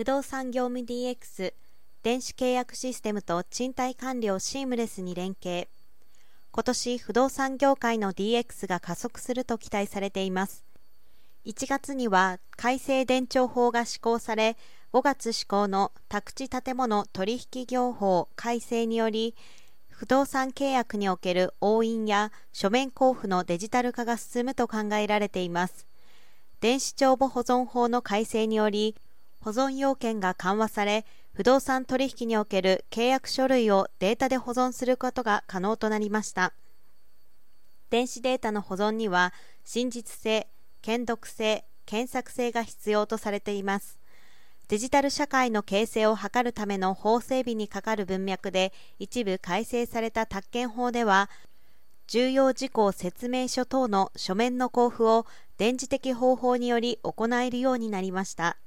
不動産業務 DX 電子契約システムと賃貸管理をシームレスに連携。今年不動産業界の DX が加速すると期待されています。1月には改正電帳法が施行され5月施行の宅地建物取引業法改正により不動産契約における押印や書面交付のデジタル化が進むと考えられています。電子帳簿保存法の改正により保存要件が緩和され不動産取引における契約書類をデータで保存することが可能となりました。電子データの保存には真実性、検読性、検索性が必要とされています。デジタル社会の形成を図るための法整備にかかる文脈で一部改正された宅建法では重要事項説明書等の書面の交付を電磁的方法により行えるようになりました。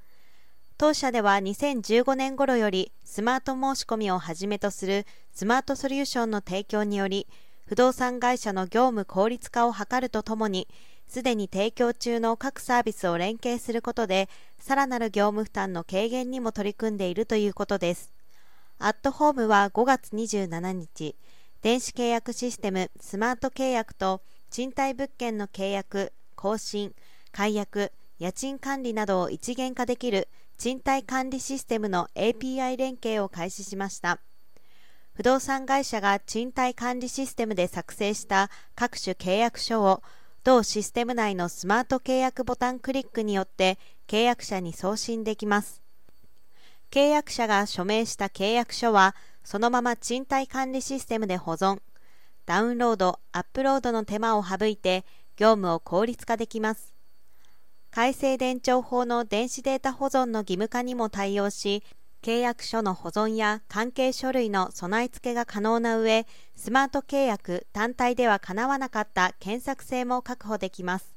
当社では2015年頃よりスマート申し込みをはじめとするスマートソリューションの提供により不動産会社の業務効率化を図るとともにすでに提供中の各サービスを連携することで、さらなる業務負担の軽減にも取り組んでいるということです。アットホームは5月27日、電子契約システムスマート契約と賃貸物件の契約、更新、解約、家賃管理などを一元化できる賃貸管理システムの API 連携を開始しました。不動産会社が賃貸管理システムで作成した各種契約書を同システム内のスマート契約ボタンクリックによって契約者に送信できます。契約者が署名した契約書はそのまま賃貸管理システムで保存、ダウンロード、アップロードの手間を省いて業務を効率化できます。改正電帳法の電子データ保存の義務化にも対応し、契約書の保存や関係書類の備え付けが可能な上、スマート契約単体ではかなわなかった検索性も確保できます。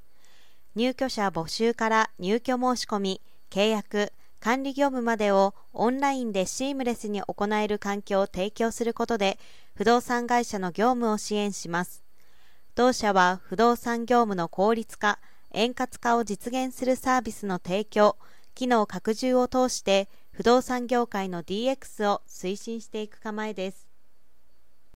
入居者募集から入居申し込み、契約、管理業務までをオンラインでシームレスに行える環境を提供することで、不動産会社の業務を支援します。同社は不動産業務の効率化、円滑化を実現するサービスの提供、機能拡充を通して不動産業界の DX を推進していく構えです。